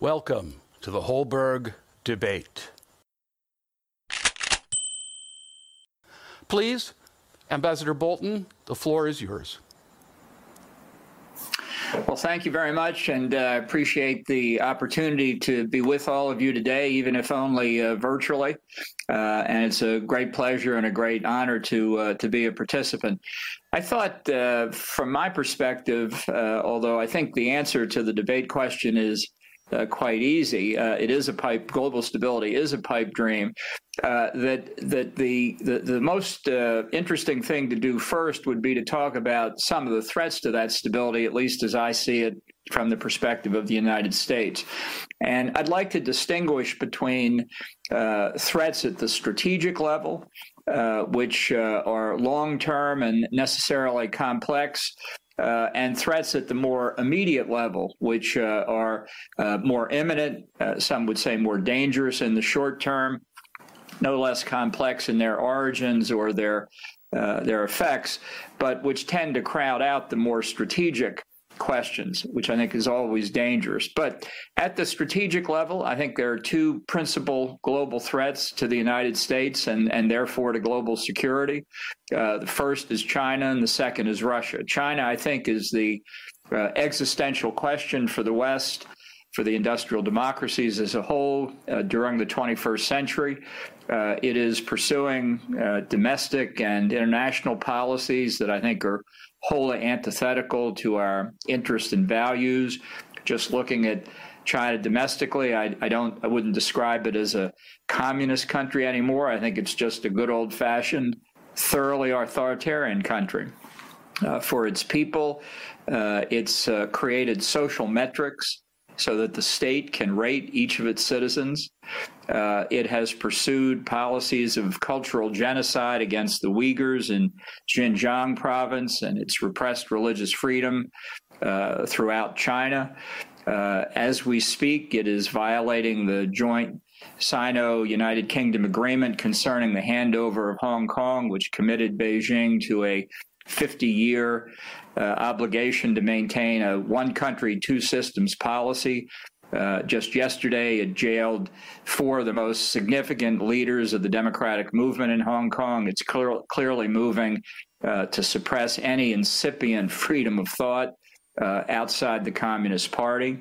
Welcome to the Holberg Debate. Please, Ambassador Bolton, the floor is yours. Well, thank you very much, and I uh, appreciate the opportunity to be with all of you today, even if only uh, virtually. Uh, and it's a great pleasure and a great honor to uh, to be a participant. I thought, uh, from my perspective, uh, although I think the answer to the debate question is uh, quite easy. Uh, it is a pipe. Global stability is a pipe dream. Uh, that that the the, the most uh, interesting thing to do first would be to talk about some of the threats to that stability, at least as I see it from the perspective of the United States. And I'd like to distinguish between uh, threats at the strategic level. Uh, which are long term and necessarily complex, uh, and threats at the more immediate level, which uh, are uh, more imminent, uh, some would say more dangerous in the short term, no less complex in their origins or their uh, their effects, but which tend to crowd out the more strategic questions, which I think is always dangerous. But at the strategic level, I think there are two principal global threats to the United States and, and therefore to global security. Uh, the first is China, and the second is Russia. China, I think, is the uh, existential question for the West. For the industrial democracies as a whole uh, during the 21st century. Uh, it is pursuing uh, domestic and international policies that I think are wholly antithetical to our interests and values. Just looking at China domestically, I, I don't, I wouldn't describe it as a communist country anymore. I think it's just a good old fashioned, thoroughly authoritarian country. Uh, for its people, uh, it's uh, created social metrics so that the state can rate each of its citizens. Uh, it has pursued policies of cultural genocide against the Uyghurs in Xinjiang province and its repressed religious freedom uh, throughout China. Uh, as we speak, it is violating the joint Sino United Kingdom agreement concerning the handover of Hong Kong, which committed Beijing to a 50 year obligation to maintain a one country, two systems policy. Uh, just yesterday, it jailed four of the most significant leaders of the democratic movement in Hong Kong. It's clear, clearly moving uh, to suppress any incipient freedom of thought. Uh, outside the Communist Party.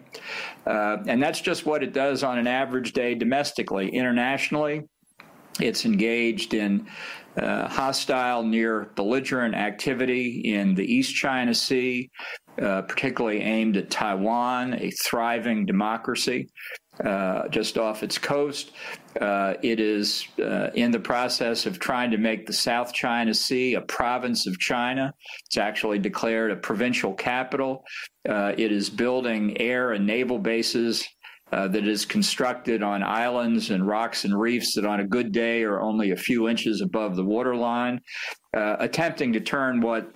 Uh, and that's just what it does on an average day domestically. Internationally, it's engaged in uh, hostile, near belligerent activity in the East China Sea, uh, particularly aimed at Taiwan, a thriving democracy. Uh, just off its coast. Uh, it is uh, in the process of trying to make the South China Sea a province of China. It's actually declared a provincial capital. Uh, it is building air and naval bases uh, that is constructed on islands and rocks and reefs that on a good day are only a few inches above the waterline, uh, attempting to turn what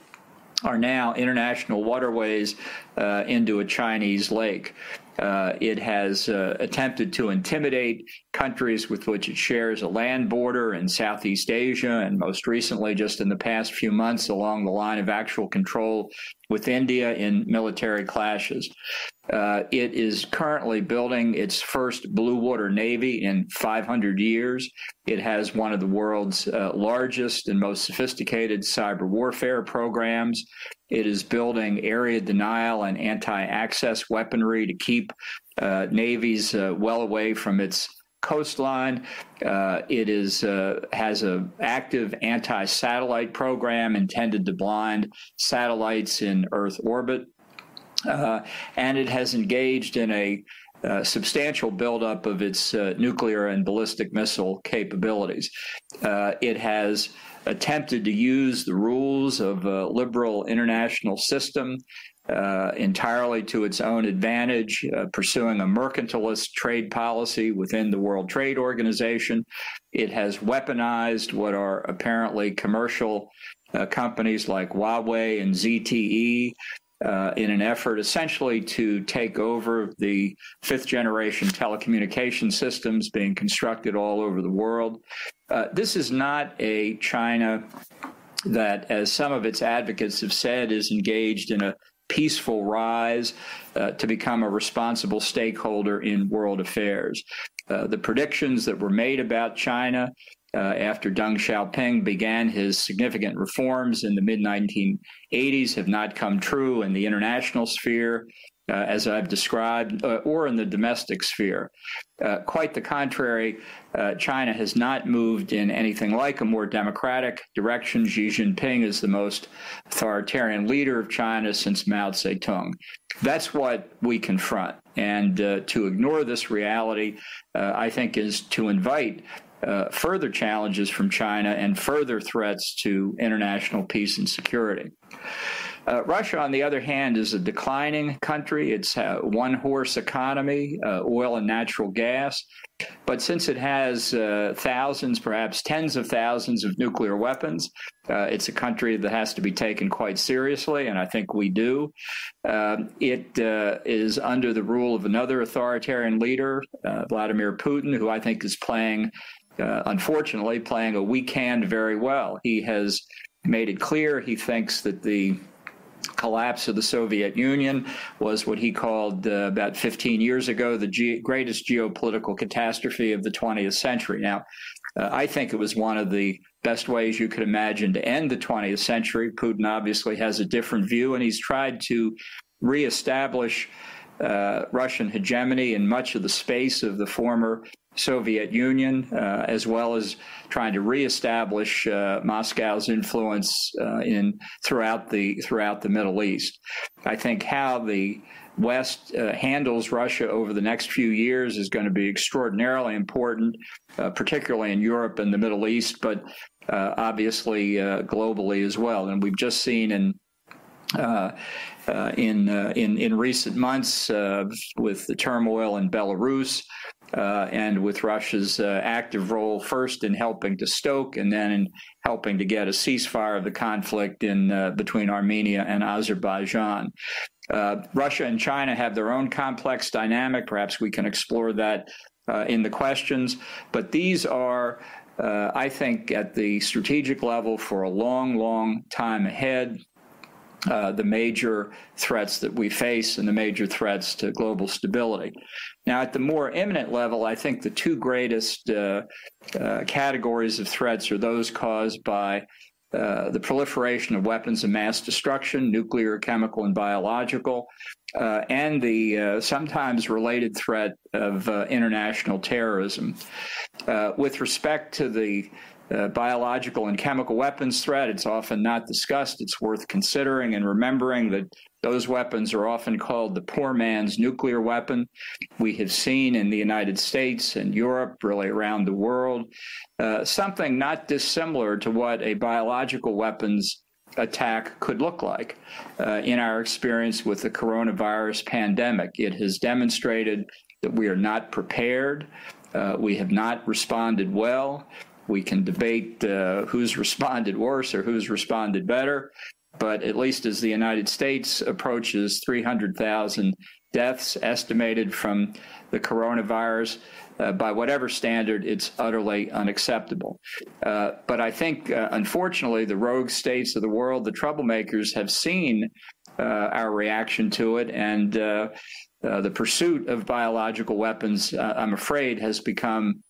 are now international waterways uh, into a Chinese lake. Uh, it has uh, attempted to intimidate countries with which it shares a land border in Southeast Asia, and most recently, just in the past few months, along the line of actual control with India in military clashes. Uh, it is currently building its first blue water navy in 500 years. It has one of the world's uh, largest and most sophisticated cyber warfare programs. It is building area denial and anti access weaponry to keep uh, navies uh, well away from its coastline. Uh, it is uh, has an active anti-satellite program intended to blind satellites in Earth orbit, and it has engaged in a uh, substantial buildup of its uh, nuclear and ballistic missile capabilities. Uh, it has attempted to use the rules of a liberal international system uh, entirely to its own advantage, uh, pursuing a mercantilist trade policy within the World Trade Organization. It has weaponized what are apparently commercial uh, companies like Huawei and ZTE. Uh, in an effort essentially to take over the fifth generation telecommunication systems being constructed all over the world. Uh, this is not a China that, as some of its advocates have said, is engaged in a peaceful rise uh, to become a responsible stakeholder in world affairs. Uh, the predictions that were made about China uh, after Deng Xiaoping began his significant reforms in the mid 1980s have not come true in the international sphere. Uh, as I've described, uh, or in the domestic sphere. Uh, quite the contrary, uh, China has not moved in anything like a more democratic direction. Xi Jinping is the most authoritarian leader of China since Mao Zedong. That's what we confront. And to ignore this reality, I think, is to invite uh, further challenges from China and further threats to international peace and security. Uh, Russia, on the other hand, is a declining country. It's a one horse economy, uh, oil and natural gas. But since it has uh, thousands, perhaps tens of thousands of nuclear weapons, uh, it's a country that has to be taken quite seriously, and I think we do. Um, it uh, is under the rule of another authoritarian leader, uh, Vladimir Putin, who I think is playing, unfortunately, playing a weak hand very well. He has made it clear he thinks that the collapse of the Soviet Union was what he called uh, about 15 years ago the ge- greatest geopolitical catastrophe of the 20th century. Now, uh, I think it was one of the best ways you could imagine to end the 20th century. Putin obviously has a different view, and he's tried to reestablish uh, Russian hegemony in much of the space of the former Soviet Union, uh, as well as trying to reestablish uh, Moscow's influence uh, in throughout the throughout the Middle East. I think how the West uh, handles Russia over the next few years is going to be extraordinarily important, uh, particularly in Europe and the Middle East, but uh, obviously globally as well. And we've just seen in uh, uh, in, uh, in in recent months with the turmoil in Belarus, uh, and with Russia's uh, active role first in helping to stoke and then in helping to get a ceasefire of the conflict in uh, between Armenia and Azerbaijan. Uh, Russia and China have their own complex dynamic. Perhaps we can explore that uh, in the questions. But these are, uh, I think, at the strategic level for a long, long time ahead. Uh, the major threats that we face and the major threats to global stability. Now, at the more imminent level, I think the two greatest uh, uh, categories of threats are those caused by uh, the proliferation of weapons of mass destruction, nuclear, chemical, and biological, uh, and the sometimes related threat of international terrorism. with respect to the uh, biological and chemical weapons threat. It's often not discussed. It's worth considering and remembering that those weapons are often called the poor man's nuclear weapon. We have seen in the United States and Europe, really around the world, uh, something not dissimilar to what a biological weapons attack could look like. Uh, in our experience with the coronavirus pandemic, it has demonstrated that we are not prepared. Uh, we have not responded well. We can debate uh, who's responded worse or who's responded better, but at least as the United States approaches 300,000 deaths estimated from the coronavirus, uh, by whatever standard, it's utterly unacceptable. Uh, but I think, uh, unfortunately, the rogue states of the world, the troublemakers, have seen uh, our reaction to it, and uh, uh, the pursuit of biological weapons, I'm afraid, has become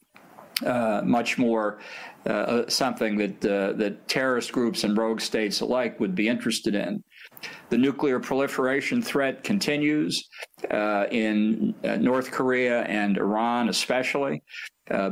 uh, much more uh, uh, something that uh, that terrorist groups and rogue states alike would be interested in. The nuclear proliferation threat continues uh, in North Korea and Iran, especially.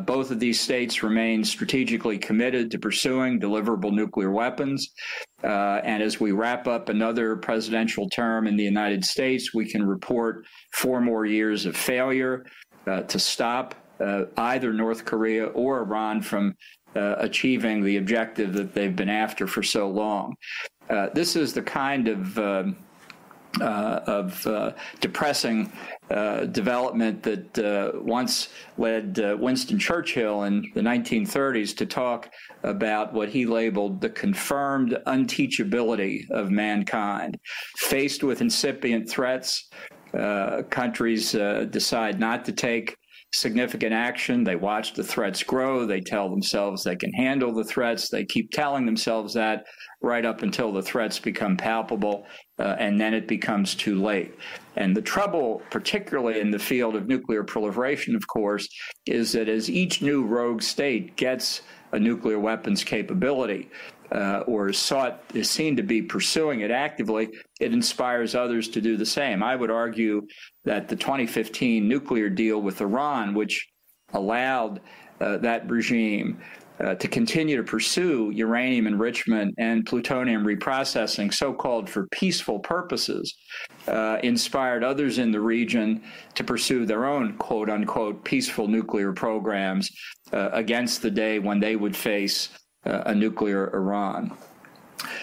both of these states remain strategically committed to pursuing deliverable nuclear weapons. and as we wrap up another presidential term in the United States, we can report four more years of failure to stop uh, either North Korea or Iran from uh, achieving the objective that they've been after for so long. Uh, this is the kind of um, uh, of uh, depressing uh, development that once led Winston Churchill in the 1930s to talk about what he labeled the confirmed unteachability of mankind. Faced with incipient threats, countries decide not to take significant action. They watch the threats grow. They tell themselves they can handle the threats. They keep telling themselves that right up until the threats become palpable, uh, and then it becomes too late. And the trouble, particularly in the field of nuclear proliferation, of course, is that as each new rogue state gets a nuclear weapons capability, uh, or is sought is seen to be pursuing it actively, it inspires others to do the same. I would argue that the 2015 nuclear deal with Iran, which allowed uh, that regime uh, to continue to pursue uranium enrichment and plutonium reprocessing, so called for peaceful purposes, uh, inspired others in the region to pursue their own quote unquote peaceful nuclear programs uh, against the day when they would face a nuclear Iran.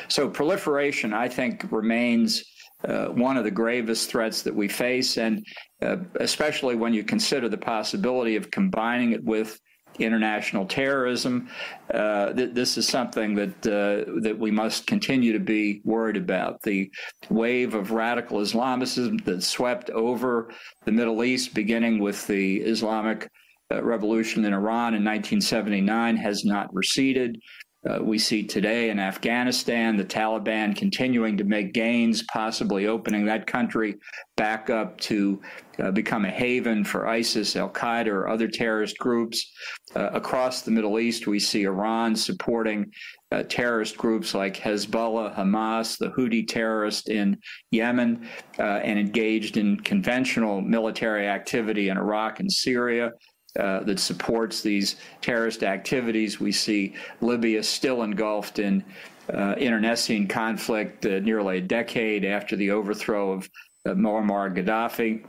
So, proliferation, I think, remains. Uh, one of the gravest threats that we face, and uh, especially when you consider the possibility of combining it with international terrorism. Uh, th- this is something that uh, that we must continue to be worried about. The wave of radical Islamism that swept over the Middle East, beginning with the Islamic uh, revolution in Iran in 1979, has not receded. Uh, we see today in Afghanistan the Taliban continuing to make gains, possibly opening that country back up to uh, become a haven for ISIS, Al Qaeda, or other terrorist groups. Uh, across the Middle East, we see Iran supporting uh, terrorist groups like Hezbollah, Hamas, the Houthi terrorists in Yemen, uh, and engaged in conventional military activity in Iraq and Syria. Uh, that supports these terrorist activities. We see Libya still engulfed in uh, internecine conflict uh, nearly a decade after the overthrow of uh, Muammar Gaddafi.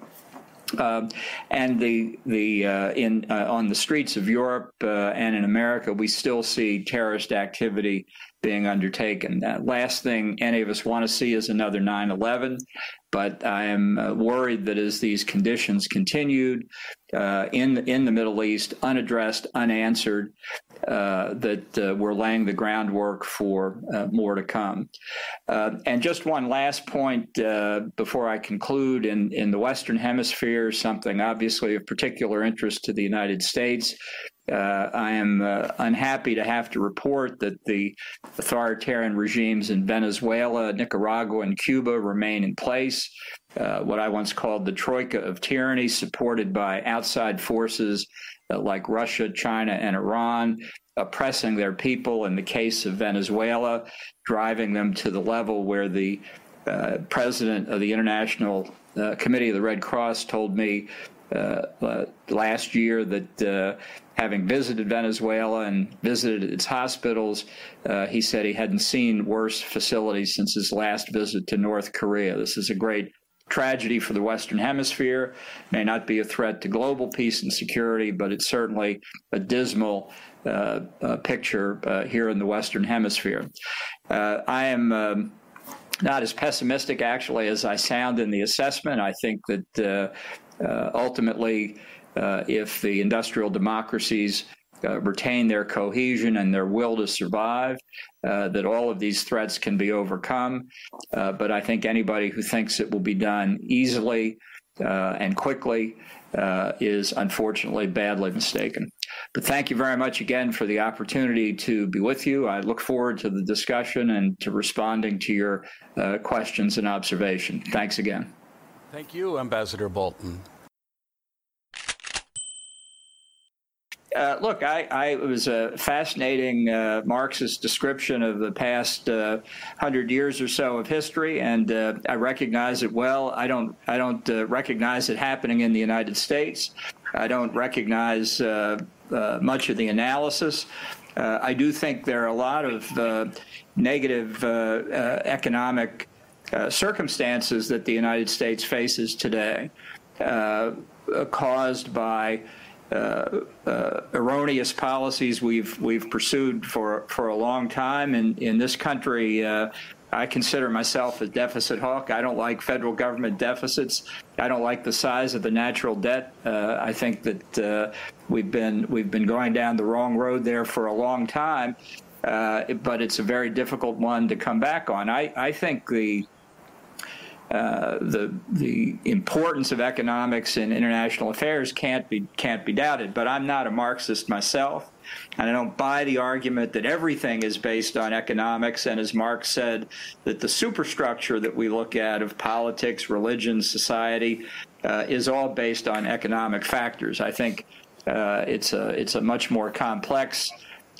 Um, and the the uh, in uh, on the streets of Europe uh, and in America, we still see terrorist activity being undertaken. That last thing any of us want to see is another 9/11. But I am uh, worried that as these conditions continued uh, in in the Middle East, unaddressed, unanswered, uh, that uh, we're laying the groundwork for uh, more to come. Uh, and just one last point before I conclude: in in the Western Hemisphere, something obviously of particular interest to the United States uh, I am uh, unhappy to have to report that the authoritarian regimes in Venezuela, Nicaragua, and Cuba remain in place. Uh, what I once called the troika of tyranny, supported by outside forces uh, like Russia, China, and Iran, oppressing their people in the case of Venezuela, driving them to the level where the uh, president of the International uh, Committee of the Red Cross told me last year that having visited Venezuela and visited its hospitals, uh, he said he hadn't seen worse facilities since his last visit to North Korea. This is a great tragedy for the Western Hemisphere, may not be a threat to global peace and security, but it's certainly a dismal uh, uh, picture uh, here in the Western Hemisphere. Uh, I am. Um, not as pessimistic, actually, as I sound in the assessment. I think that uh, ultimately, if the industrial democracies uh, retain their cohesion and their will to survive, uh, that all of these threats can be overcome. Uh, but I think anybody who thinks it will be done easily uh, and quickly is unfortunately badly mistaken. But thank you very much again for the opportunity to be with you. I look forward to the discussion and to responding to your questions and observation. Thanks again. Thank you, Ambassador Bolton. Uh, look, I, I, it was a fascinating uh, Marxist description of the past uh, hundred years or so of history, and uh, I recognize it well. I don't, I don't uh, recognize it happening in the United States. I don't recognize uh, much of the analysis. I do think there are a lot of negative economic circumstances that the United States faces today, caused by uh, uh, erroneous policies we've we've pursued for for a long time. And in this country, uh, I consider myself a deficit hawk. I don't like federal government deficits. I don't like the size of the natural debt. Uh, I think that uh, we've been we've been going down the wrong road there for a long time. Uh, but it's a very difficult one to come back on. I, I think the uh, the the importance of economics in international affairs can't be can't be doubted. But I'm not a Marxist myself, and I don't buy the argument that everything is based on economics. And as Marx said, that the superstructure that we look at of politics, religion, society uh, is all based on economic factors. I think uh, it's a it's a much more complex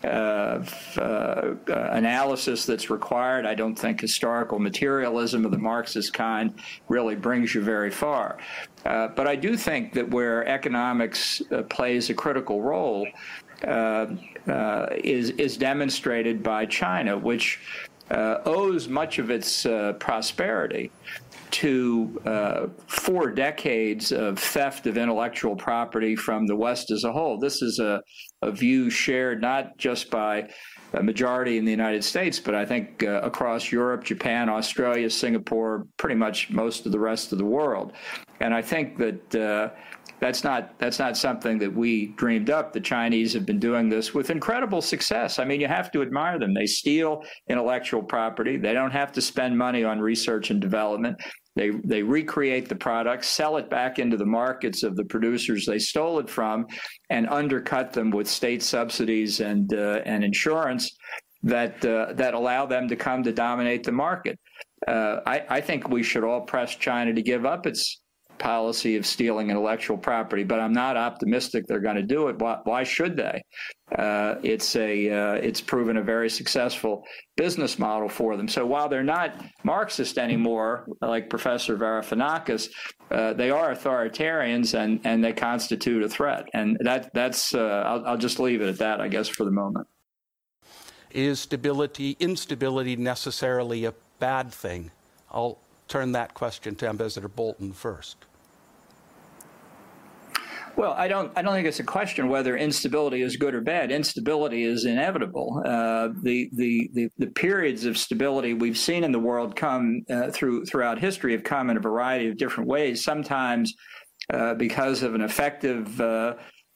uh, uh, analysis that's required. I don't think historical materialism of the Marxist kind really brings you very far. Uh, but I do think that where economics uh, plays a critical role uh, uh, is is demonstrated by China, which owes much of its prosperity to uh, four decades of theft of intellectual property from the West as a whole. This is a, a view shared not just by a majority in the United States, but I think uh, across Europe, Japan, Australia, Singapore, pretty much most of the rest of the world. And I think that uh, that's not that's not something that we dreamed up. The Chinese have been doing this with incredible success. I mean, you have to admire them. They steal intellectual property. They don't have to spend money on research and development. They they recreate the product, sell it back into the markets of the producers they stole it from, and undercut them with state subsidies and uh, and insurance that uh, that allow them to come to dominate the market. Uh, I, I think we should all press China to give up its policy of stealing intellectual property, but I'm not optimistic they're going to do it. Why, why should they? Uh, it's a uh, it's proven a very successful business model for them. So while they're not Marxist anymore, like Professor Varoufakis, uh, they are authoritarians and and they constitute a threat. And that that's uh, I'll, I'll just leave it at that, I guess, for the moment. Is stability instability necessarily a bad thing? I'll turn that question to Ambassador Bolton first. Well, I don't. I don't think it's a question whether instability is good or bad. Instability is inevitable. Uh, the, the, the the periods of stability we've seen in the world come uh, through throughout history have come in a variety of different ways. Sometimes uh, because of an effective uh,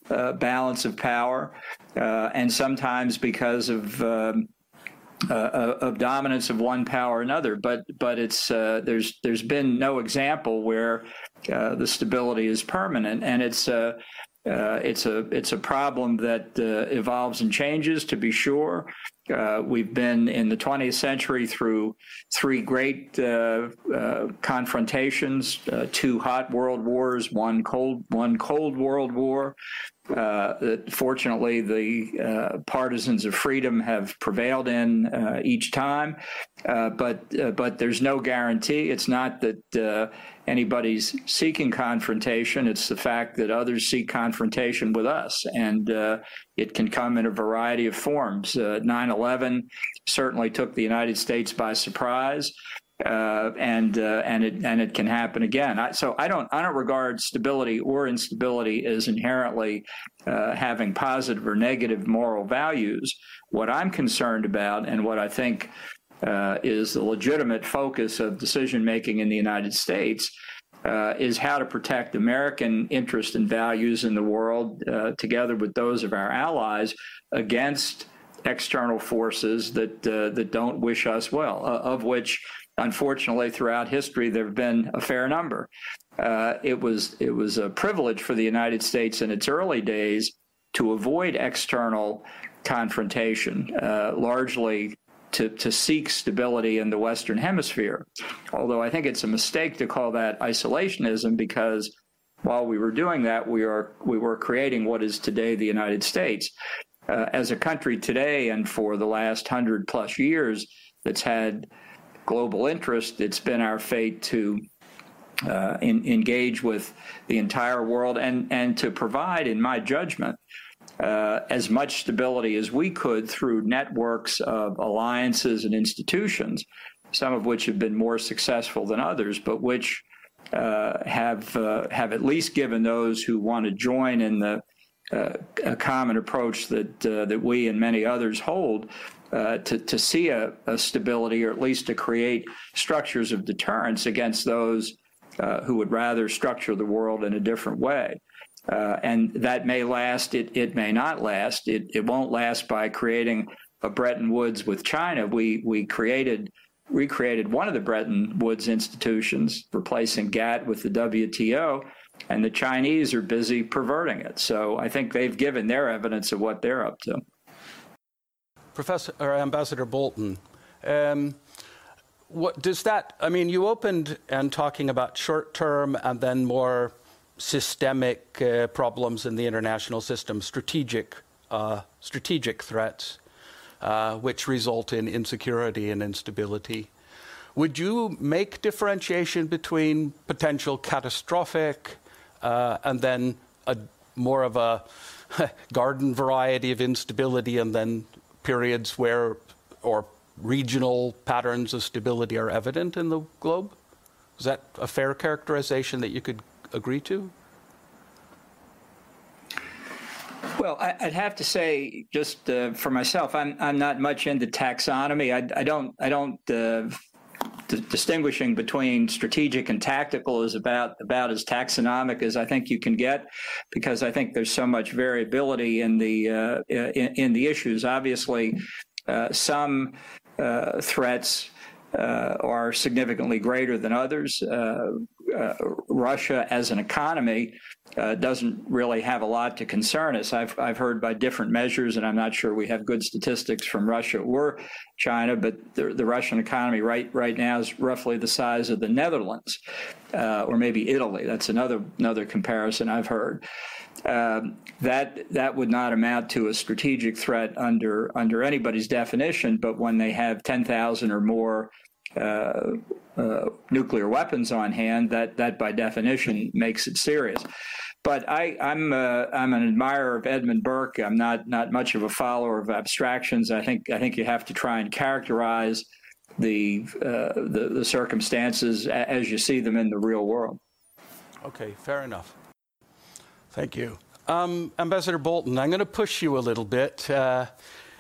uh, balance of power, uh, and sometimes because of um, uh, of dominance of one power or another. But but it's uh, there's there's been no example where uh, the stability is permanent, and it's a uh, it's a it's a problem that uh, evolves and changes. To be sure, uh, we've been in the 20th century through three great confrontations, two hot world wars, one cold one cold world war, uh, fortunately, the uh, partisans of freedom have prevailed in uh, each time, uh, but uh, but there's no guarantee. It's not that uh, anybody's seeking confrontation. It's the fact that others seek confrontation with us, and it can come in a variety of forms. 9/11 certainly took the United States by surprise uh, and uh, and it and it can happen again. I, so I don't I don't regard stability or instability as inherently uh, having positive or negative moral values. What I'm concerned about, and what I think uh, is the legitimate focus of decision making in the United States. Uh, is how to protect American interests and values in the world, uh, together with those of our allies, against external forces that that don't wish us well. of which unfortunately, throughout history, there have been a fair number. Uh, it was it was a privilege for the United States in its early days to avoid external confrontation, uh, largely to, to seek stability in the Western Hemisphere. Although I think it's a mistake to call that isolationism because while we were doing that, we are we were creating what is today the United States. Uh, as a country today and for the last hundred plus years that's had global interest, it's been our fate to uh, in, engage with the entire world and, and to provide, in my judgment, uh, as much stability as we could through networks of alliances and institutions, some of which have been more successful than others, but which uh, have uh, have at least given those who want to join in the uh, a common approach that uh, that we and many others hold uh, to, to see a, a, stability or at least to create structures of deterrence against those who would rather structure the world in a different way. Uh, and that may last, it, it may not last. It, it won't last by creating a Bretton Woods with China. We, we created recreated one of the Bretton Woods institutions, replacing GATT with the WTO, and the Chinese are busy perverting it. So I think they've given their evidence of what they're up to. Professor or Ambassador Bolton, um, what does that? I mean, you opened and talking about short term and then more systemic uh, problems in the international system, strategic uh, strategic threats, uh, which result in insecurity and instability. Would you make differentiation between potential catastrophic uh, and then a more of a garden variety of instability and then periods where or regional patterns of stability are evident in the globe? Is that a fair characterization that you could agree to? Well, I, would have to say, just uh, for myself, I'm I'm not much into taxonomy. I, I don't I don't uh, d- distinguishing between strategic and tactical is about about as taxonomic as I think you can get, because I think there's so much variability in the uh, in, in, the issues. Obviously, uh, some uh, threats. Uh, are significantly greater than others. Uh, uh, Russia as an economy uh, doesn't really have a lot to concern us. I've, I've heard by different measures, and I'm not sure we have good statistics from Russia or China, but the, the Russian economy right right now is roughly the size of the Netherlands, uh, or maybe Italy. That's another another comparison I've heard. Um, that that would not amount to a strategic threat under under anybody's definition. But when they have 10,000 or more uh, uh, nuclear weapons on hand, that that by definition makes it serious. But I, am I'm, uh, I'm an admirer of Edmund Burke. I'm not not much of a follower of abstractions. I think I think you have to try and characterize the uh, the, the circumstances as you see them in the real world. Okay, fair enough. Thank you, um, Ambassador Bolton. I'm going to push you a little bit uh,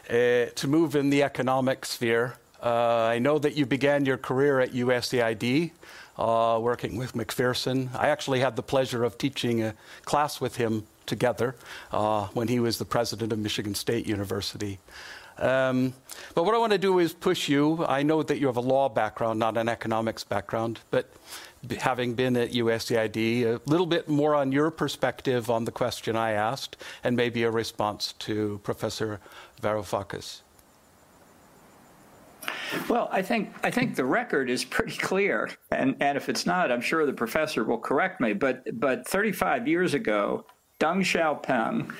uh, to move in the economic sphere. Uh, I know that you began your career at USAID, uh, working with McPherson. I actually had the pleasure of teaching a class with him together uh, when he was the president of Michigan State University. Um, but what I want to do is push you. I know that you have a law background, not an economics background, but having been at USAID, a little bit more on your perspective on the question I asked, and maybe a response to Professor Varoufakis. Well, I think I think the record is pretty clear, and and if it's not, I'm sure the professor will correct me. But but 35 years ago, Deng Xiaoping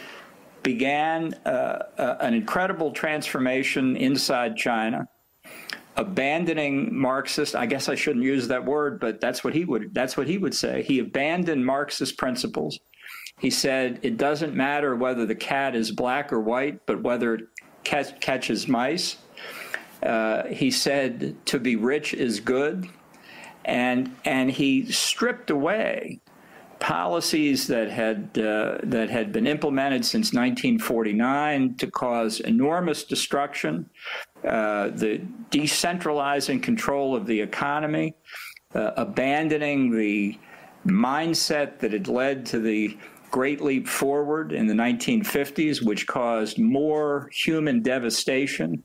began uh, uh, an incredible transformation inside China, abandoning Marxist. I guess I shouldn't use that word, but that's what he would that's what he would say. He abandoned Marxist principles. He said it doesn't matter whether the cat is black or white, but whether it catch, catches mice. Uh, he said to be rich is good, and and he stripped away policies that had uh, that had been implemented since 1949 to cause enormous destruction, uh, the decentralizing control of the economy, uh, abandoning the mindset that had led to the Great Leap Forward in the 1950s, which caused more human devastation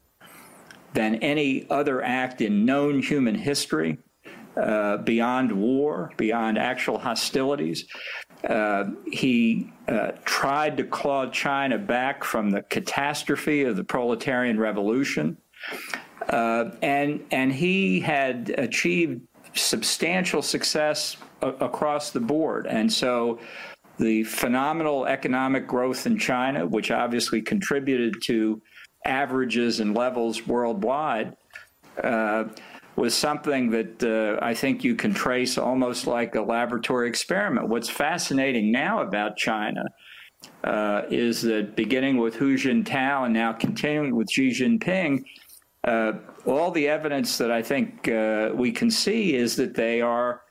than any other act in known human history, uh, beyond war, beyond actual hostilities. Uh, he uh, tried to claw China back from the catastrophe of the proletarian revolution. Uh, and, and he had achieved substantial success a- across the board. And so the phenomenal economic growth in China, which obviously contributed to averages and levels worldwide uh, was something that uh, I think you can trace almost like a laboratory experiment. What's fascinating now about China uh, is that beginning with Hu Jintao and now continuing with Xi Jinping, uh, all the evidence that I think uh, we can see is that they are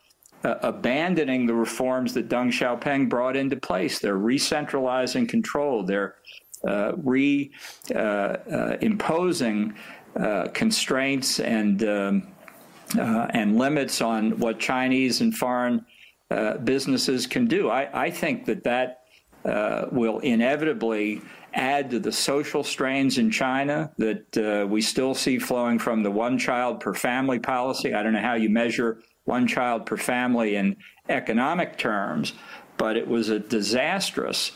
uh, abandoning the reforms that Deng Xiaoping brought into place. They're re-centralizing control. They're uh, re uh, uh, constraints and um, and limits on what Chinese and foreign businesses can do. I, I think that that uh, will inevitably add to the social strains in China that uh, we still see flowing from the one child per family policy. I don't know how you measure one child per family in economic terms, but it was a disastrous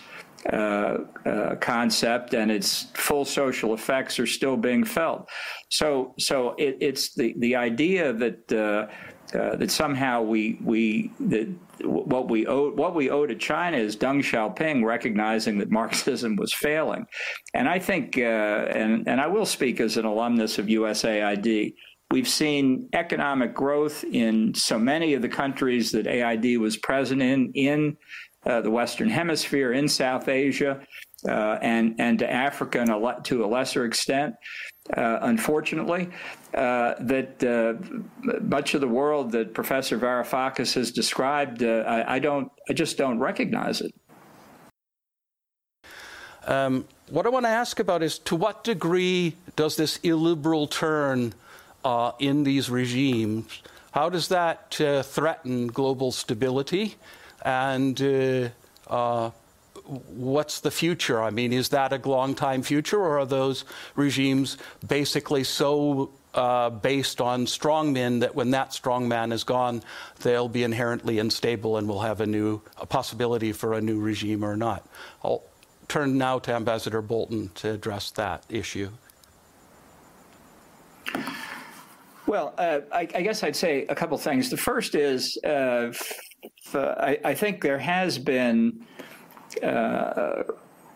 uh, uh, concept, and its full social effects are still being felt. So, so it, it's the the idea that uh, uh that somehow we we that what we owe what we owe to China is Deng Xiaoping recognizing that Marxism was failing, and I think and and I will speak as an alumnus of USAID. We've seen economic growth in so many of the countries that AID was present in in uh, the Western Hemisphere, in South Asia, uh, and and to Africa and a to a lesser extent. Uh, unfortunately, uh, that uh, much of the world that Professor Varoufakis has described, uh, I, I, don't, I just don't recognize it. Um, what I want to ask about is to what degree does this illiberal turn in these regimes, how does that threaten global stability? And uh, uh, what's the future? I mean, is that a long time future, or are those regimes basically so uh, based on strongmen that when that strongman is gone, they'll be inherently unstable and we'll have a new a possibility for a new regime or not? I'll turn now to Ambassador Bolton to address that issue. Well, uh, I, I, guess I'd say a couple things. The first is uh, I, I, think there has been uh,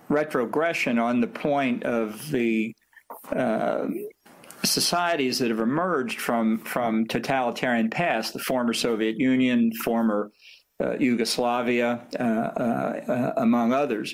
retrogression on the point of the uh, societies that have emerged from from totalitarian past, the former Soviet Union, former uh, Yugoslavia, uh, uh, uh, among others.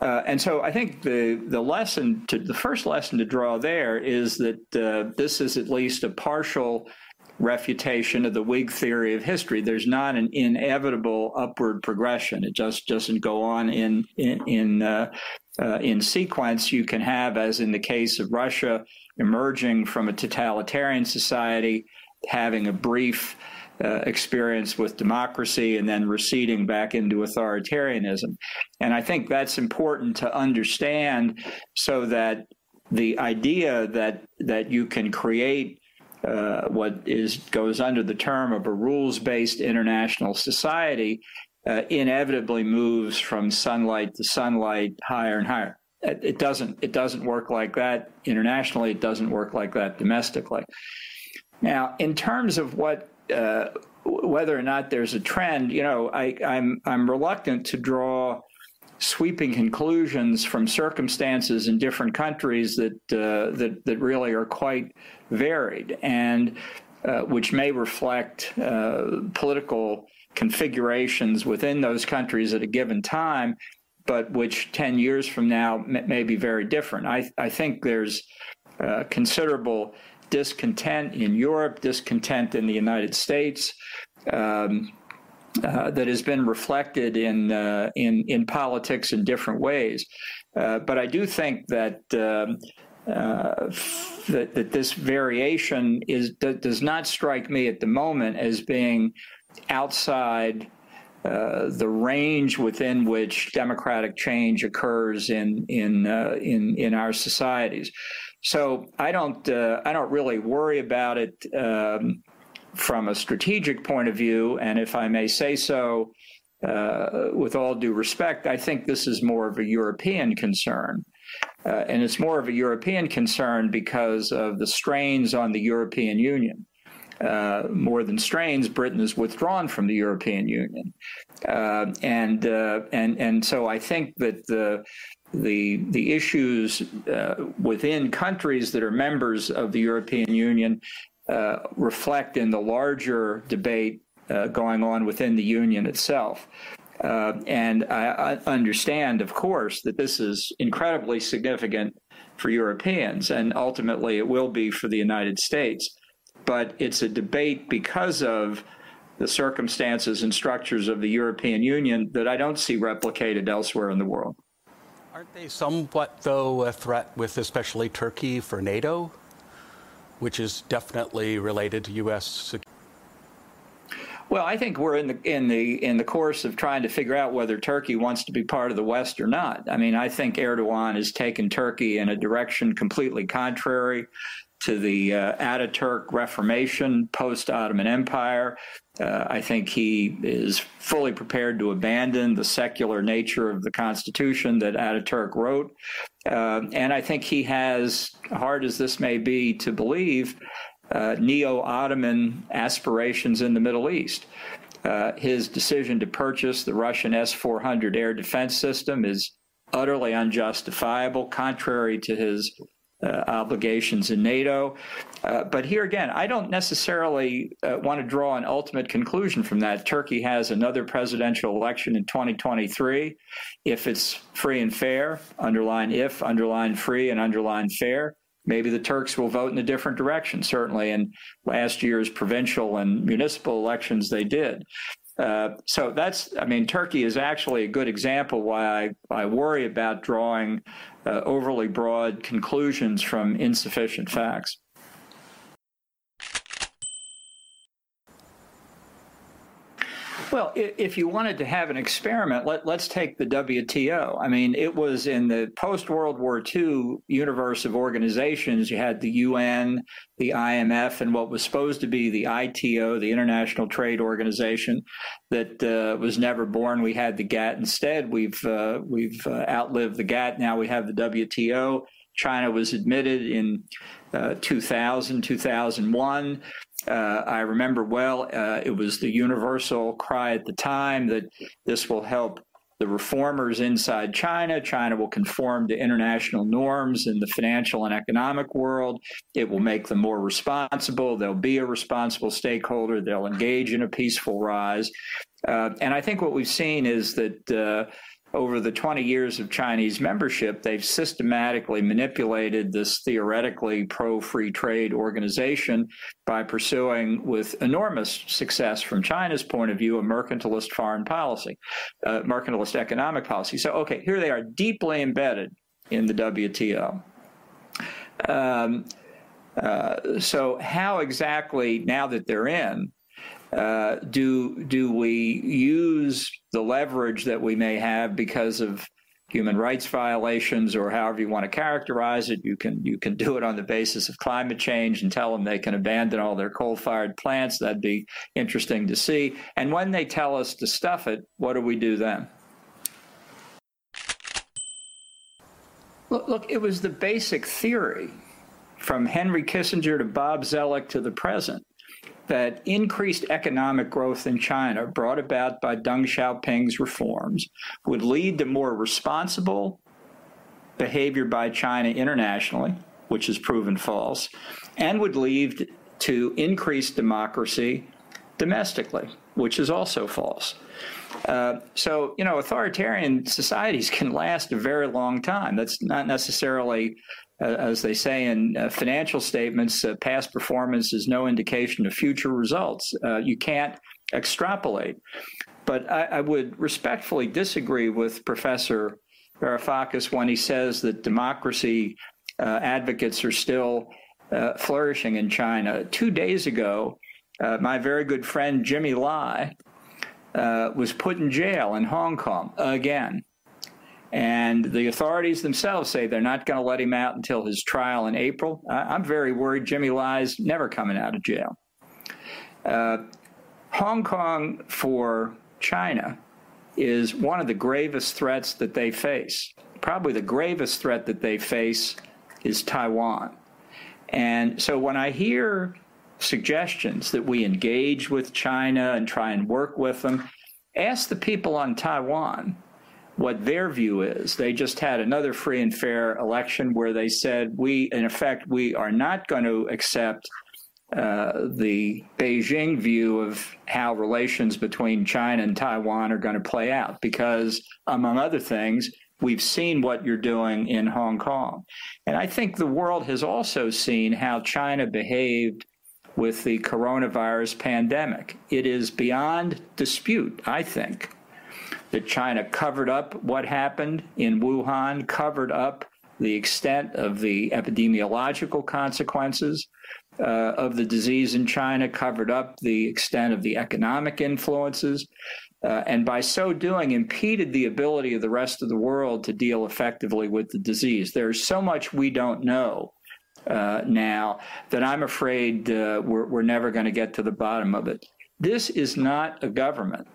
and so I think the, the lesson to the first lesson to draw there is that this is at least a partial refutation of the Whig theory of history. There's not an inevitable upward progression. It just doesn't go on in in in, uh, uh, in sequence. You can have, as in the case of Russia, emerging from a totalitarian society, having a brief uh, experience with democracy and then receding back into authoritarianism. And I think that's important to understand so that the idea that that you can create uh, what is goes under the term of a rules-based international society uh, inevitably moves from sunlight to sunlight higher and higher. It, doesn't it doesn't work like that internationally. It doesn't work like that domestically. Now, in terms of what uh, whether or not there's a trend, you know, I, I'm I'm reluctant to draw sweeping conclusions from circumstances in different countries that uh, that that really are quite varied and uh, which may reflect uh, political configurations within those countries at a given time, but which 10 years from now may, may be very different. I, I think there's uh, considerable discontent in Europe, discontent in the United States. Um, uh, that has been reflected in uh, in in politics in different ways. Uh, but I do think that. Um, uh, that, that this variation is does not strike me at the moment as being outside uh, the range within which democratic change occurs in in in in our societies. So I don't I don't really worry about it um, from a strategic point of view. And if I may say so, uh, with all due respect, I think this is more of a European concern. Uh, and it's more of a European concern because of the strains on the European Union. Uh, more than strains, Britain is withdrawn from the European Union, uh, and uh, and and so I think that the the the issues uh, within countries that are members of the European Union uh, reflect in the larger debate uh, going on within the union itself. Uh, and I, I, understand, of course, that this is incredibly significant for Europeans, and ultimately it will be for the United States. But it's a debate because of the circumstances and structures of the European Union that I don't see replicated elsewhere in the world. Aren't they somewhat, though, a threat with especially Turkey for NATO? Which is definitely related to U.S. security? Well, I think we're in the in the in the course of trying to figure out whether Turkey wants to be part of the West or not. I mean, I think Erdogan has taken Turkey in a direction completely contrary to the uh, Ataturk Reformation post Ottoman Empire. Uh, I think he is fully prepared to abandon the secular nature of the Constitution that Ataturk wrote. Uh, and I think he has, hard as this may be to believe, uh, neo Ottoman aspirations in the Middle East. Uh, his decision to purchase the Russian S 400 air defense system is utterly unjustifiable, contrary to his obligations in NATO. Uh, but here again, I don't necessarily uh, want to draw an ultimate conclusion from that. Turkey has another presidential election in 2023. If it's free and fair, underline if, underline free, and underline fair, maybe the Turks will vote in a different direction. Certainly, in last year's provincial and municipal elections, they did. Uh, so that's, I mean, Turkey is actually a good example why I, I worry about drawing uh, overly broad conclusions from insufficient facts. Well, if you wanted to have an experiment, let, us take the WTO. I mean, it was in the post World War II universe of organizations. You had the UN, the IMF, and what was supposed to be the ITO, the International Trade Organization, that uh, was never born. We had the GATT instead. We've uh, we've uh, outlived the GATT. Now we have the WTO. China was admitted in uh, 2000, 2001. Uh, I remember well, uh, it was the universal cry at the time that this will help the reformers inside China. China will conform to international norms in the financial and economic world. It will make them more responsible. They'll be a responsible stakeholder. They'll engage in a peaceful rise. Uh, and I think what we've seen is that uh, over the 20 years of Chinese membership, they've systematically manipulated this theoretically pro free trade organization by pursuing, with enormous success from China's point of view, a mercantilist foreign policy, uh, mercantilist economic policy. So, okay, here they are deeply embedded in the WTO. Um, uh, so, how exactly, now that they're in, uh, do do we use the leverage that we may have because of human rights violations or however you want to characterize it? You can you can do it on the basis of climate change and tell them they can abandon all their coal-fired plants. That'd be interesting to see. And when they tell us to stuff it what do we do then? Look, look it was the basic theory from henry kissinger to bob zoellick to the present that increased economic growth in China, brought about by Deng Xiaoping's reforms, would lead to more responsible behavior by China internationally, which has proven false, and would lead to increased democracy domestically, which is also false. Uh, so, you know, authoritarian societies can last a very long time. That's not necessarily uh, as they say in uh, financial statements, uh, past performance is no indication of future results. Uh, you can't extrapolate. But I, I, would respectfully disagree with Professor Varoufakis when he says that democracy uh, advocates are still uh, flourishing in China. Two days ago, my very good friend Jimmy Lai was put in jail in Hong Kong again. And the authorities themselves say they're not going to let him out until his trial in April. I'm very worried Jimmy Lai's never coming out of jail. Uh, Hong Kong for China is one of the gravest threats that they face. Probably the gravest threat that they face is Taiwan. And so when I hear suggestions that we engage with China and try and work with them, ask the people on Taiwan what their view is. They just had another free and fair election where they said, we, in effect, we are not going to accept uh, the Beijing view of how relations between China and Taiwan are going to play out because, among other things, we've seen what you're doing in Hong Kong. And I think the world has also seen how China behaved with the coronavirus pandemic. It is beyond dispute, I think, that China covered up what happened in Wuhan, covered up the extent of the epidemiological consequences uh, of the disease in China, covered up the extent of the economic influences, uh, and by so doing, impeded the ability of the rest of the world to deal effectively with the disease. There's so much we don't know. Uh, now that I'm afraid uh, we're, we're never going to get to the bottom of it. This is not a government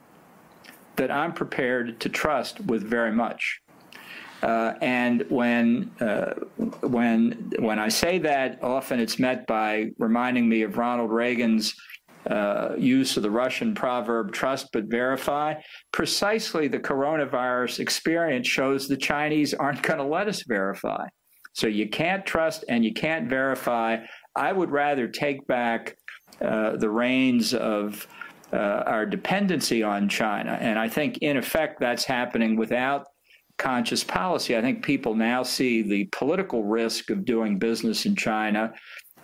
that I'm prepared to trust with very much. Uh, and when uh, when when I say that, often it's met by reminding me of Ronald Reagan's uh, use of the Russian proverb "trust but verify." Precisely, the coronavirus experience shows the Chinese aren't going to let us verify. So you can't trust and you can't verify. I would rather take back uh, the reins of uh, our dependency on China, and I think in effect that's happening without conscious policy. I think people now see the political risk of doing business in China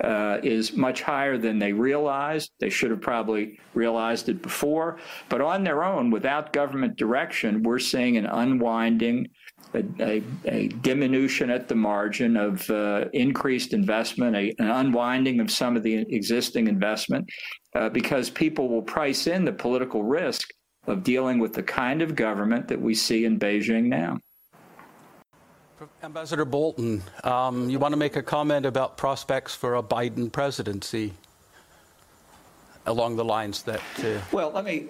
uh, is much higher than they realized. They should have probably realized it before. But on their own, without government direction, we're seeing an unwinding, a, a, a diminution at the margin of uh, increased investment, a, an unwinding of some of the existing investment, uh, because people will price in the political risk of dealing with the kind of government that we see in Beijing now. Ambassador Bolton, um, you want to make a comment about prospects for a Biden presidency along the lines that. Uh... Well, let me.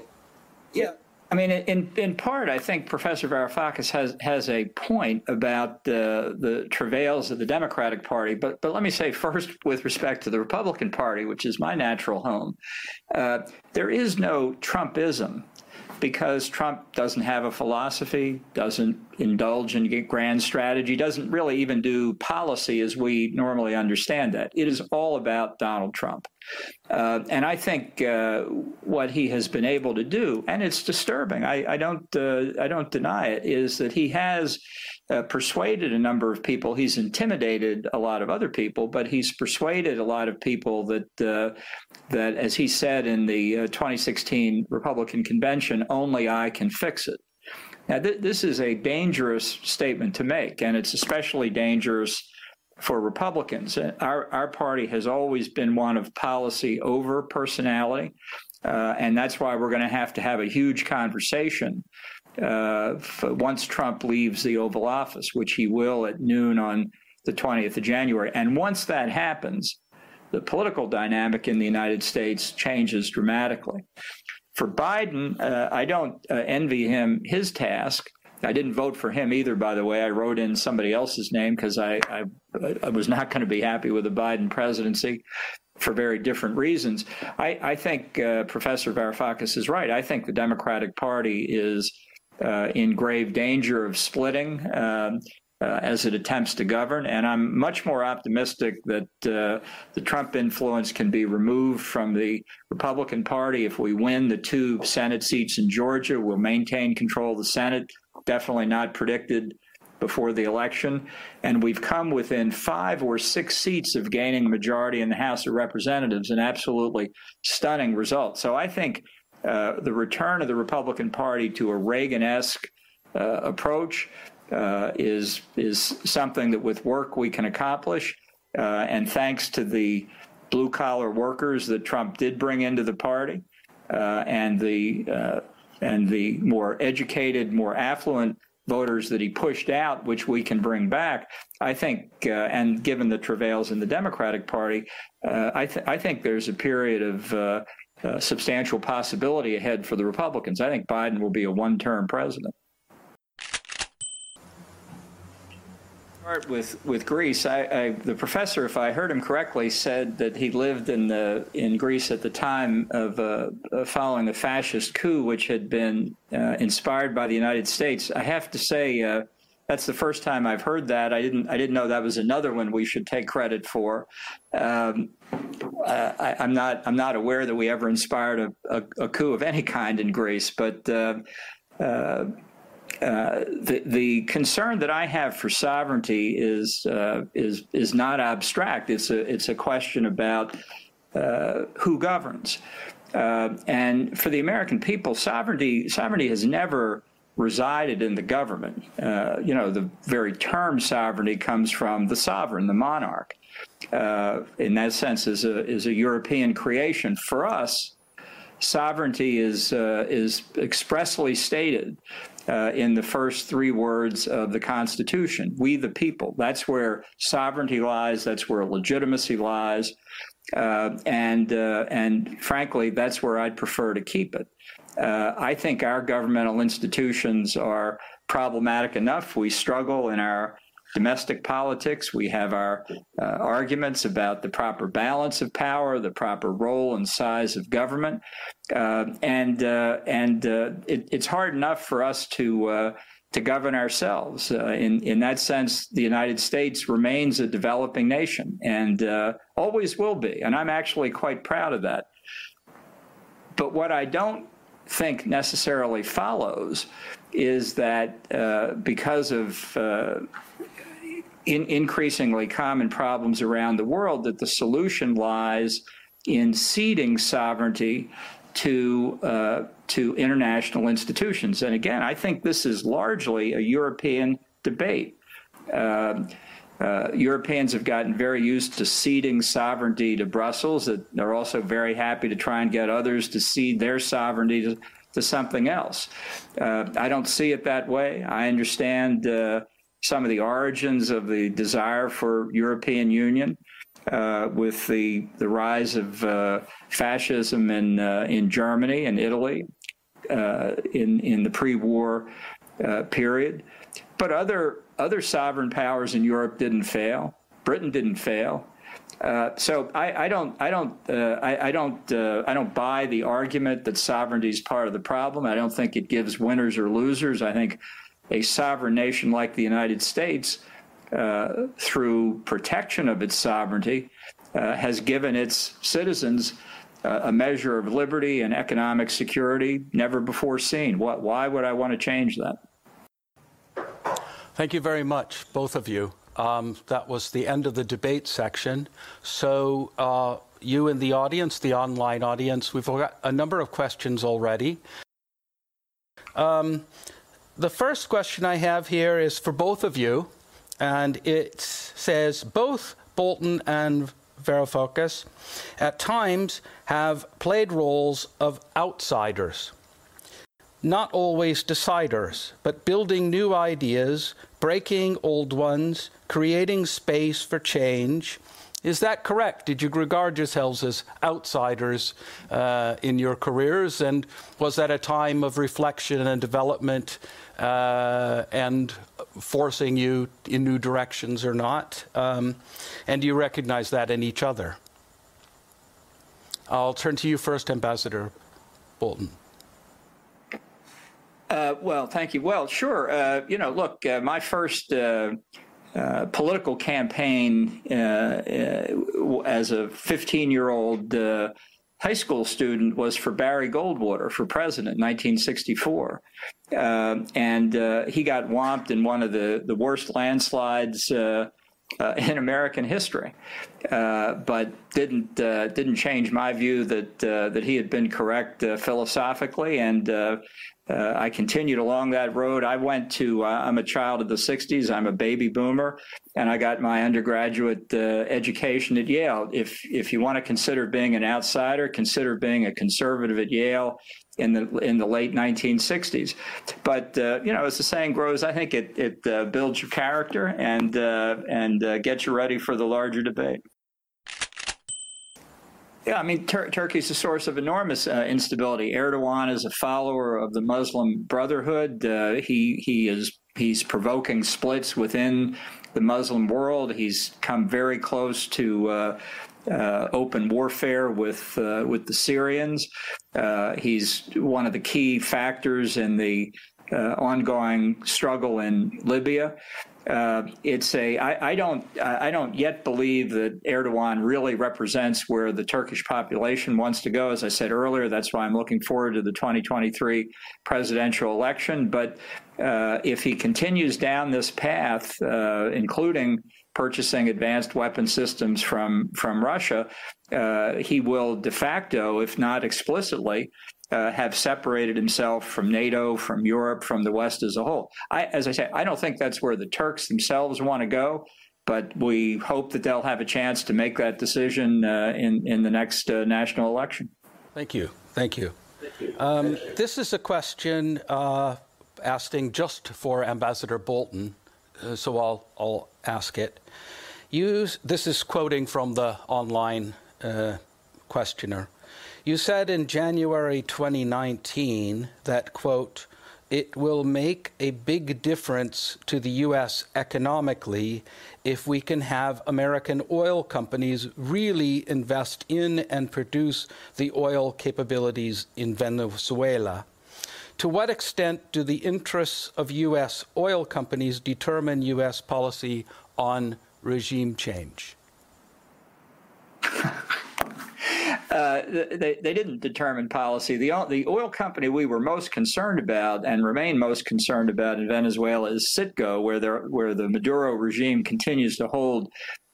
Yeah. I mean, in in part, I think Professor Varoufakis has has a point about the the travails of the Democratic Party. But but let me say first, with respect to the Republican Party, which is my natural home, uh, there is no Trumpism because Trump doesn't have a philosophy, doesn't indulge in grand strategy, doesn't really even do policy as we normally understand that. It is all about Donald Trump. Uh, and I think uh, what he has been able to do, and it's disturbing, I, I don't, uh, I don't deny it, is that he has uh, persuaded a number of people. He's intimidated a lot of other people, but he's persuaded a lot of people that uh, that, as he said in the uh, 2016 Republican convention, only I can fix it. Now, th- this is a dangerous statement to make, and it's especially dangerous for Republicans. Uh, our our party has always been one of policy over personality, uh, and that's why we're going to have to have a huge conversation once Trump leaves the Oval Office, which he will at noon on the 20th of January. And once that happens, the political dynamic in the United States changes dramatically. For Biden, uh, I don't uh, envy him his task. I didn't vote for him either, by the way. I wrote in somebody else's name because I, I, I, was not going to be happy with the Biden presidency for very different reasons. I, I think uh, Professor Varoufakis is right. I think the Democratic Party is uh, in grave danger of splitting um, uh, as it attempts to govern. And I'm much more optimistic that uh, the Trump influence can be removed from the Republican Party if we win the two Senate seats in Georgia. We'll maintain control of the Senate. Definitely not predicted before the election. And we've come within five or six seats of gaining majority in the House of Representatives, an absolutely stunning result. So I think uh, the return of the Republican Party to a Reagan-esque uh, approach uh, is is something that with work we can accomplish, uh, and thanks to the blue collar workers that Trump did bring into the party, uh, and the and the more educated, more affluent voters that he pushed out, which we can bring back, I think, uh, and given the travails in the Democratic Party, uh, I, th- I, think there's a period of uh, uh, substantial possibility ahead for the Republicans. I think Biden will be a one term president. Start with with Greece. I, I, the professor, if I heard him correctly, said that he lived in the in Greece at the time of uh, following a fascist coup, which had been uh, inspired by the United States. I have to say, uh, that's the first time I've heard that. I didn't I didn't know that was another one we should take credit for. Um, uh, I, am not I'm not aware that we ever inspired a, a, a coup of any kind in Greece, but. Uh, uh, uh the the concern that I have for sovereignty is uh, is is not abstract. It's a it's a question about uh, who governs, and for the American people, sovereignty sovereignty has never resided in the government. Uh, you know, the very term sovereignty comes from the sovereign, the monarch. Uh, in that sense, is a is a European creation. For us, sovereignty is uh, is expressly stated uh, in the first three words of the Constitution. We the people. That's where sovereignty lies. That's where legitimacy lies. Uh, and uh, and frankly, that's where I'd prefer to keep it. Uh, I think our governmental institutions are problematic enough. We struggle in our domestic politics. We have our uh, arguments about the proper balance of power, the proper role and size of government, uh, and uh, and uh, it, it's hard enough for us to uh, to govern ourselves. In in that sense, the United States remains a developing nation and always will be, and I'm actually quite proud of that. But what I don't think necessarily follows is that uh, because of uh, in increasingly common problems around the world, that the solution lies in ceding sovereignty to uh, to international institutions. And again, I think this is largely a European debate. Um, uh, Europeans have gotten very used to ceding sovereignty to Brussels. That they're also very happy to try and get others to cede their sovereignty to, to something else. Uh, I don't see it that way. I understand uh, some of the origins of the desire for European Union. Uh, with the the rise of uh, fascism in in Germany and Italy in in the pre-war period, but other other sovereign powers in Europe didn't fail. Britain didn't fail. Uh, so I, I, don't, I don't, uh, I, I, don't, uh, I don't buy the argument that sovereignty is part of the problem. I don't think it gives winners or losers. I think a sovereign nation like the United States, uh, through protection of its sovereignty, uh, has given its citizens a measure of liberty and economic security never before seen. What, why would I want to change that? Thank you very much, both of you. Um, that was the end of the debate section. So, uh, you in the audience, the online audience, we've got a number of questions already. Um, the first question I have here is for both of you, and it says both Bolton and Varoufakis at times have played roles of outsiders not always deciders, but building new ideas, breaking old ones, creating space for change. Is that correct? Did you regard yourselves as outsiders uh, in your careers? And was that a time of reflection and development uh, and forcing you in new directions or not? Um, and do you recognize that in each other? I'll turn to you first, Ambassador Bolton. Uh, well, thank you. Well, sure. Uh, you know, look, uh, my first uh, uh, political campaign as a 15 year old high school student was for Barry Goldwater for president in 1964. and he got whomped in one of the, the worst landslides. Uh, in American history, uh, but didn't uh, didn't change my view that that he had been correct philosophically, and uh, I continued along that road. I went to, uh, I'm a child of the 60s, I'm a baby boomer, and I got my undergraduate uh, education at Yale. If, if you want to consider being an outsider, consider being a conservative at Yale in the in the late 1960s. But uh, you know, as the saying goes, I think it it uh, builds your character and uh, and gets you ready for the larger debate. Yeah, I mean, Tur- Turkey is a source of enormous uh, instability. Erdogan is a follower of the Muslim Brotherhood. Uh, he he is he's provoking splits within the Muslim world. He's come very close to. Uh, uh, open warfare with uh, with the Syrians. Uh, he's one of the key factors in the uh, ongoing struggle in Libya uh, it's a I, I don't I don't yet believe that Erdogan really represents where the Turkish population wants to go. As I said earlier, that's why I'm looking forward to the 2023 presidential election. But uh, if he continues down this path, uh, including purchasing advanced weapon systems from from Russia, uh, he will de facto, if not explicitly, uh, have separated himself from NATO, from Europe, from the West as a whole. I, as I say, I don't think that's where the Turks themselves want to go, but we hope that they'll have a chance to make that decision uh, in in the next uh, national election. Thank you. Thank you. Um, this is a question uh, asking just for Ambassador Bolton, uh, so I'll, I'll ask it. Use, this is quoting from the online uh, questioner. You said in January 2019 that, quote, it will make a big difference to the U.S. economically if we can have American oil companies really invest in and produce the oil capabilities in Venezuela. To what extent do the interests of U.S. oil companies determine U.S. policy on regime change? Uh, they, they didn't determine policy. The, the oil company we were most concerned about and remain most concerned about in Venezuela is Citgo, where, where the Maduro regime continues to hold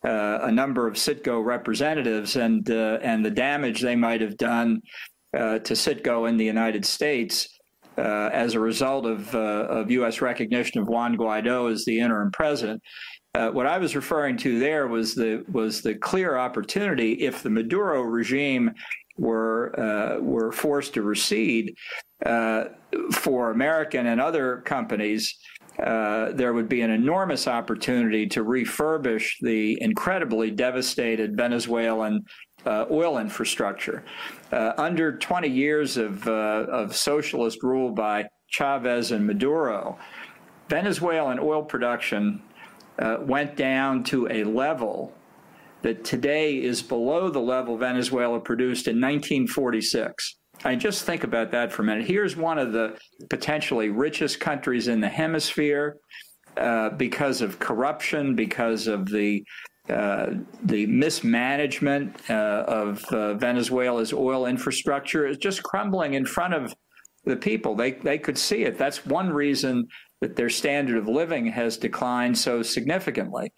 uh, a number of Citgo representatives and, uh, and the damage they might have done uh, to Citgo in the United States. Uh, as a result of, of U.S. recognition of Juan Guaido as the interim president. Uh, what I was referring to there was the was the clear opportunity if the Maduro regime were uh, were forced to recede uh, for American and other companies. Uh, there would be an enormous opportunity to refurbish the incredibly devastated Venezuelan uh, oil infrastructure. Uh, under 20 years of, of socialist rule by Chavez and Maduro, Venezuelan oil production uh, went down to a level that today is below the level Venezuela produced in 1946. I just think about that for a minute. Here's one of the potentially richest countries in the hemisphere uh, because of corruption, because of the uh, the mismanagement uh, of uh, Venezuela's oil infrastructure is just crumbling in front of the people. They they could see it. That's one reason that their standard of living has declined so significantly.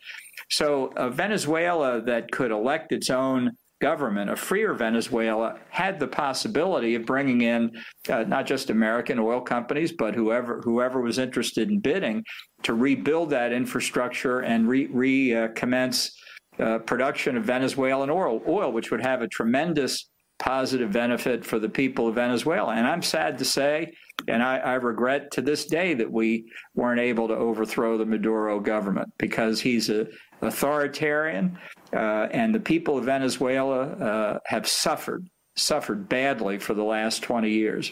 So, a Venezuela that could elect its own government, a freer Venezuela, had the possibility of bringing in uh, not just American oil companies, but whoever whoever was interested in bidding to rebuild that infrastructure and recommence re, uh, production of Venezuelan oil, oil, which would have a tremendous positive benefit for the people of Venezuela. And I'm sad to say, and I, I, regret to this day that we weren't able to overthrow the Maduro government because he's an authoritarian, uh, and the people of Venezuela uh, have suffered suffered badly for the last 20 years.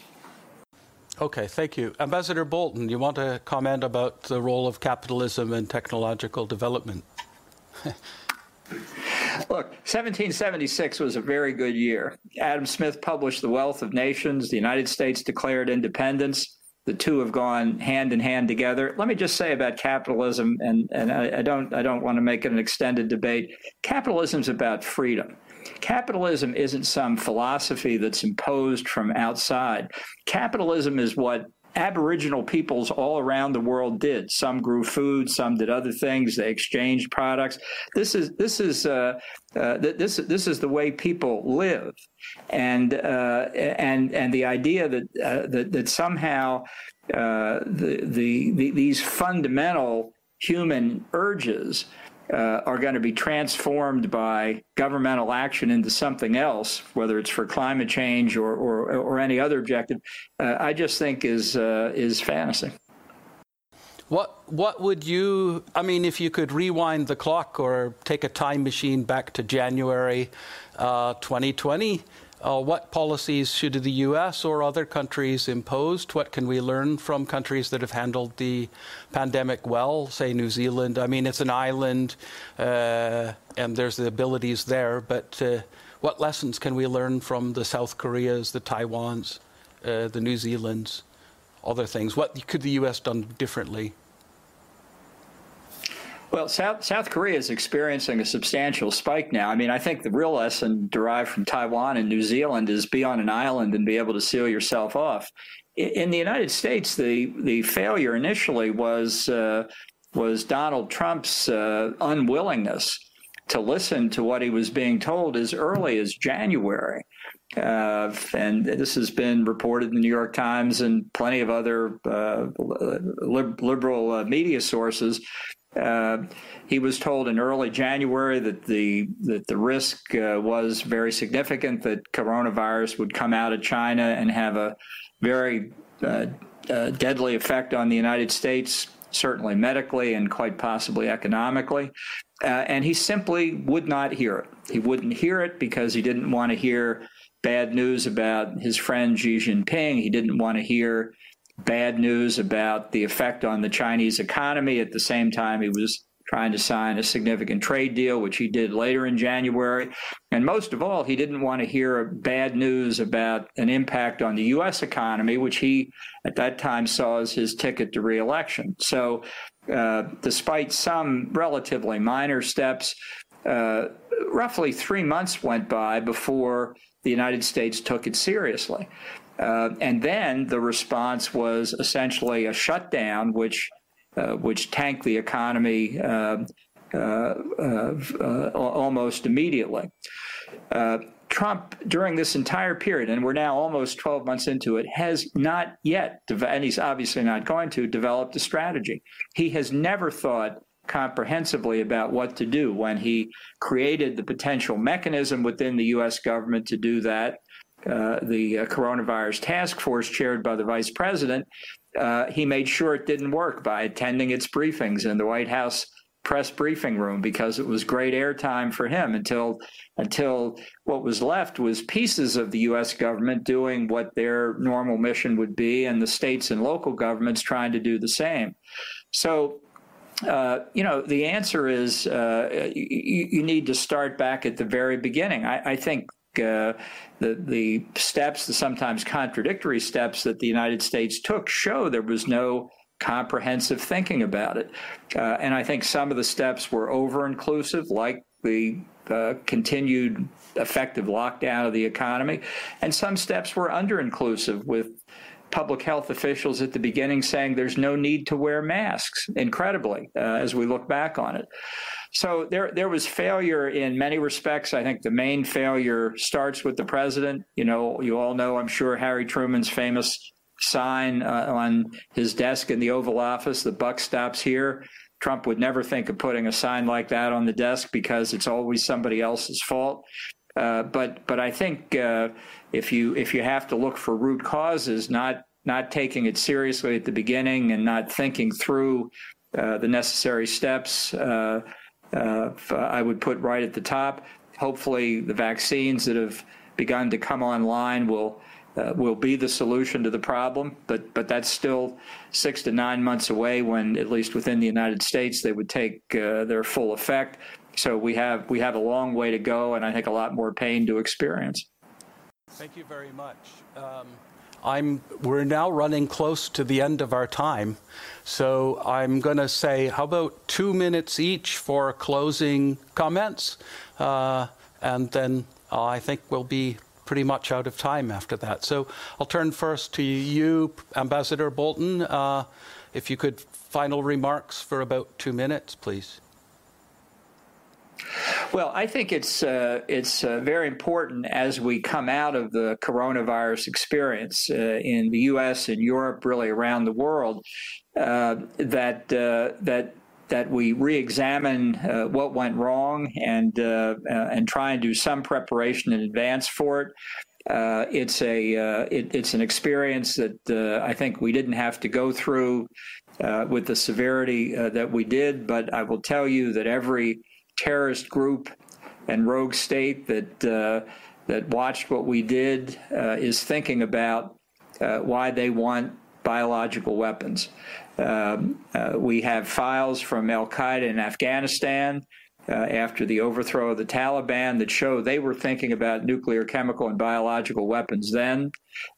Okay, thank you. Ambassador Bolton, you want to comment about the role of capitalism in technological development? Look, 1776 was a very good year. Adam Smith published The Wealth of Nations. The United States declared independence. The two have gone hand in hand together. Let me just say about capitalism, and, and I, I don't I don't want to make it an extended debate. Capitalism is about freedom. Capitalism isn't some philosophy that's imposed from outside. Capitalism is what Aboriginal peoples all around the world did. Some grew food, some did other things. They exchanged products. This is this is uh, uh, this this is the way people live, and uh, and and the idea that uh, that, that somehow uh, the, the, the these fundamental human urges uh, are going to be transformed by governmental action into something else, whether it's for climate change or or, or any other objective, uh, I just think is uh, is fantasy. What what would you? I mean, if you could rewind the clock or take a time machine back to January 2020 uh, what policies should the U.S. or other countries impose? What can we learn from countries that have handled the pandemic well, say New Zealand? I mean, it's an island uh, and there's the abilities there, but uh, what lessons can we learn from the South Koreas, the Taiwans, uh, the New Zealands, other things? What could the U.S. done differently? Well, South, South Korea is experiencing a substantial spike now. I mean, I think the real lesson derived from Taiwan and New Zealand is be on an island and be able to seal yourself off. In the United States, the, the failure initially was uh, was Donald Trump's uh, unwillingness to listen to what he was being told as early as January. Uh, and this has been reported in the New York Times and plenty of other uh, liberal uh, media sources. Uh, he was told in early January that the that the risk uh, was very significant that coronavirus would come out of China and have a very uh, deadly effect on the United States, certainly medically and quite possibly economically. and he simply would not hear it. He wouldn't hear it because he didn't want to hear bad news about his friend Xi Jinping. He didn't want to hear bad news about the effect on the Chinese economy. At the same time, he was trying to sign a significant trade deal, which he did later in January. And most of all, he didn't want to hear bad news about an impact on the U.S. economy, which he at that time saw as his ticket to reelection. So, uh, despite some relatively minor steps, uh, roughly three months went by before the United States took it seriously. Uh, and then the response was essentially a shutdown, which uh, which tanked the economy uh, uh, uh almost immediately. Trump, during this entire period, and we're now almost 12 months into it, has not yet, and he's obviously not going to, develop a strategy. He has never thought comprehensively about what to do when he created the potential mechanism within the U.S. government to do that. Uh, the uh, coronavirus task force, chaired by the vice president, uh, he made sure it didn't work by attending its briefings in the White House press briefing room because it was great airtime for him until until what was left was pieces of the U.S. government doing what their normal mission would be, and the states and local governments trying to do the same. So uh, you know, the answer is uh, you, you, need to start back at the very beginning. I, I think uh, the the steps, the sometimes contradictory steps that the United States took, show there was no comprehensive thinking about it. Uh, and I think some of the steps were over inclusive, like the uh, continued effective lockdown of the economy, and some steps were under inclusive with public health officials at the beginning saying there's no need to wear masks, incredibly, uh, as we look back on it. So there, there was failure in many respects. I think the main failure starts with the president. You know, you all know, I'm sure, Harry Truman's famous sign uh, on his desk in the Oval Office, the buck stops here. Trump would never think of putting a sign like that on the desk because it's always somebody else's fault. Uh, but but I think uh, if you if you have to look for root causes, not not taking it seriously at the beginning and not thinking through uh, the necessary steps, uh, I would put right at the top. Hopefully, the vaccines that have begun to come online will uh, will be the solution to the problem, but but that's still six to nine months away. When at least within the United States, they would take uh, their full effect. So we have we have a long way to go, and I think a lot more pain to experience. Thank you very much. Um, I'm, we're now running close to the end of our time, so I'm going to say, how about two minutes each for closing comments, uh, and then uh, I think we'll be pretty much out of time after that. So I'll turn first to you, Ambassador Bolton. Uh, if you could, final remarks for about two minutes, please. Well, I think it's uh, it's uh, very important as we come out of the coronavirus experience uh, in the U.S. and Europe, really around the world, uh, that uh, that that we re-examine uh, what went wrong and and try and do some preparation in advance for it. it's a it, it's an experience that I think we didn't have to go through with the severity that we did, but I will tell you that every terrorist group and rogue state that uh, that watched what we did uh, is thinking about uh, why they want biological weapons. Um, uh, we have files from Al Qaeda in Afghanistan uh, after the overthrow of the Taliban that show they were thinking about nuclear, chemical, and biological weapons then.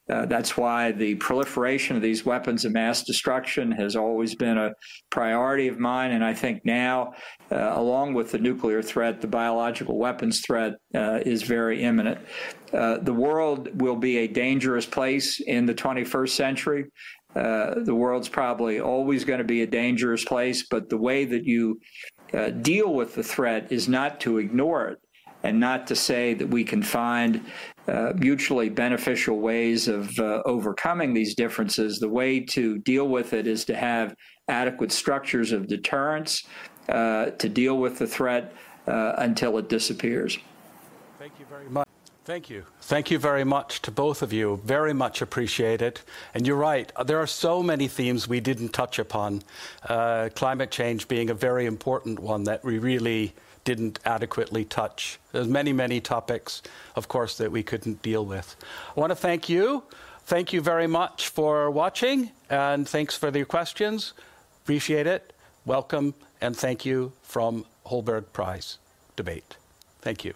Uh, that's why the proliferation of these weapons of mass destruction has always been a priority of mine. And I think now, uh, along with the nuclear threat, the biological weapons threat uh, is very imminent. Uh, the world will be a dangerous place in the 21st century. The world's probably always going to be a dangerous place, but the way that you uh, deal with the threat is not to ignore it and not to say that we can find uh, mutually beneficial ways of uh, overcoming these differences. The way to deal with it is to have adequate structures of deterrence uh, to deal with the threat uh, until it disappears. Thank you very much. Thank you. Thank you very much to both of you. Very much appreciated. And you're right, there are so many themes we didn't touch upon, uh, climate change being a very important one that we really didn't adequately touch. There's many, many topics, of course, that we couldn't deal with. I want to thank you. Thank you very much for watching, and thanks for your questions. Appreciate it. Welcome, and thank you from Holberg Prize Debate. Thank you.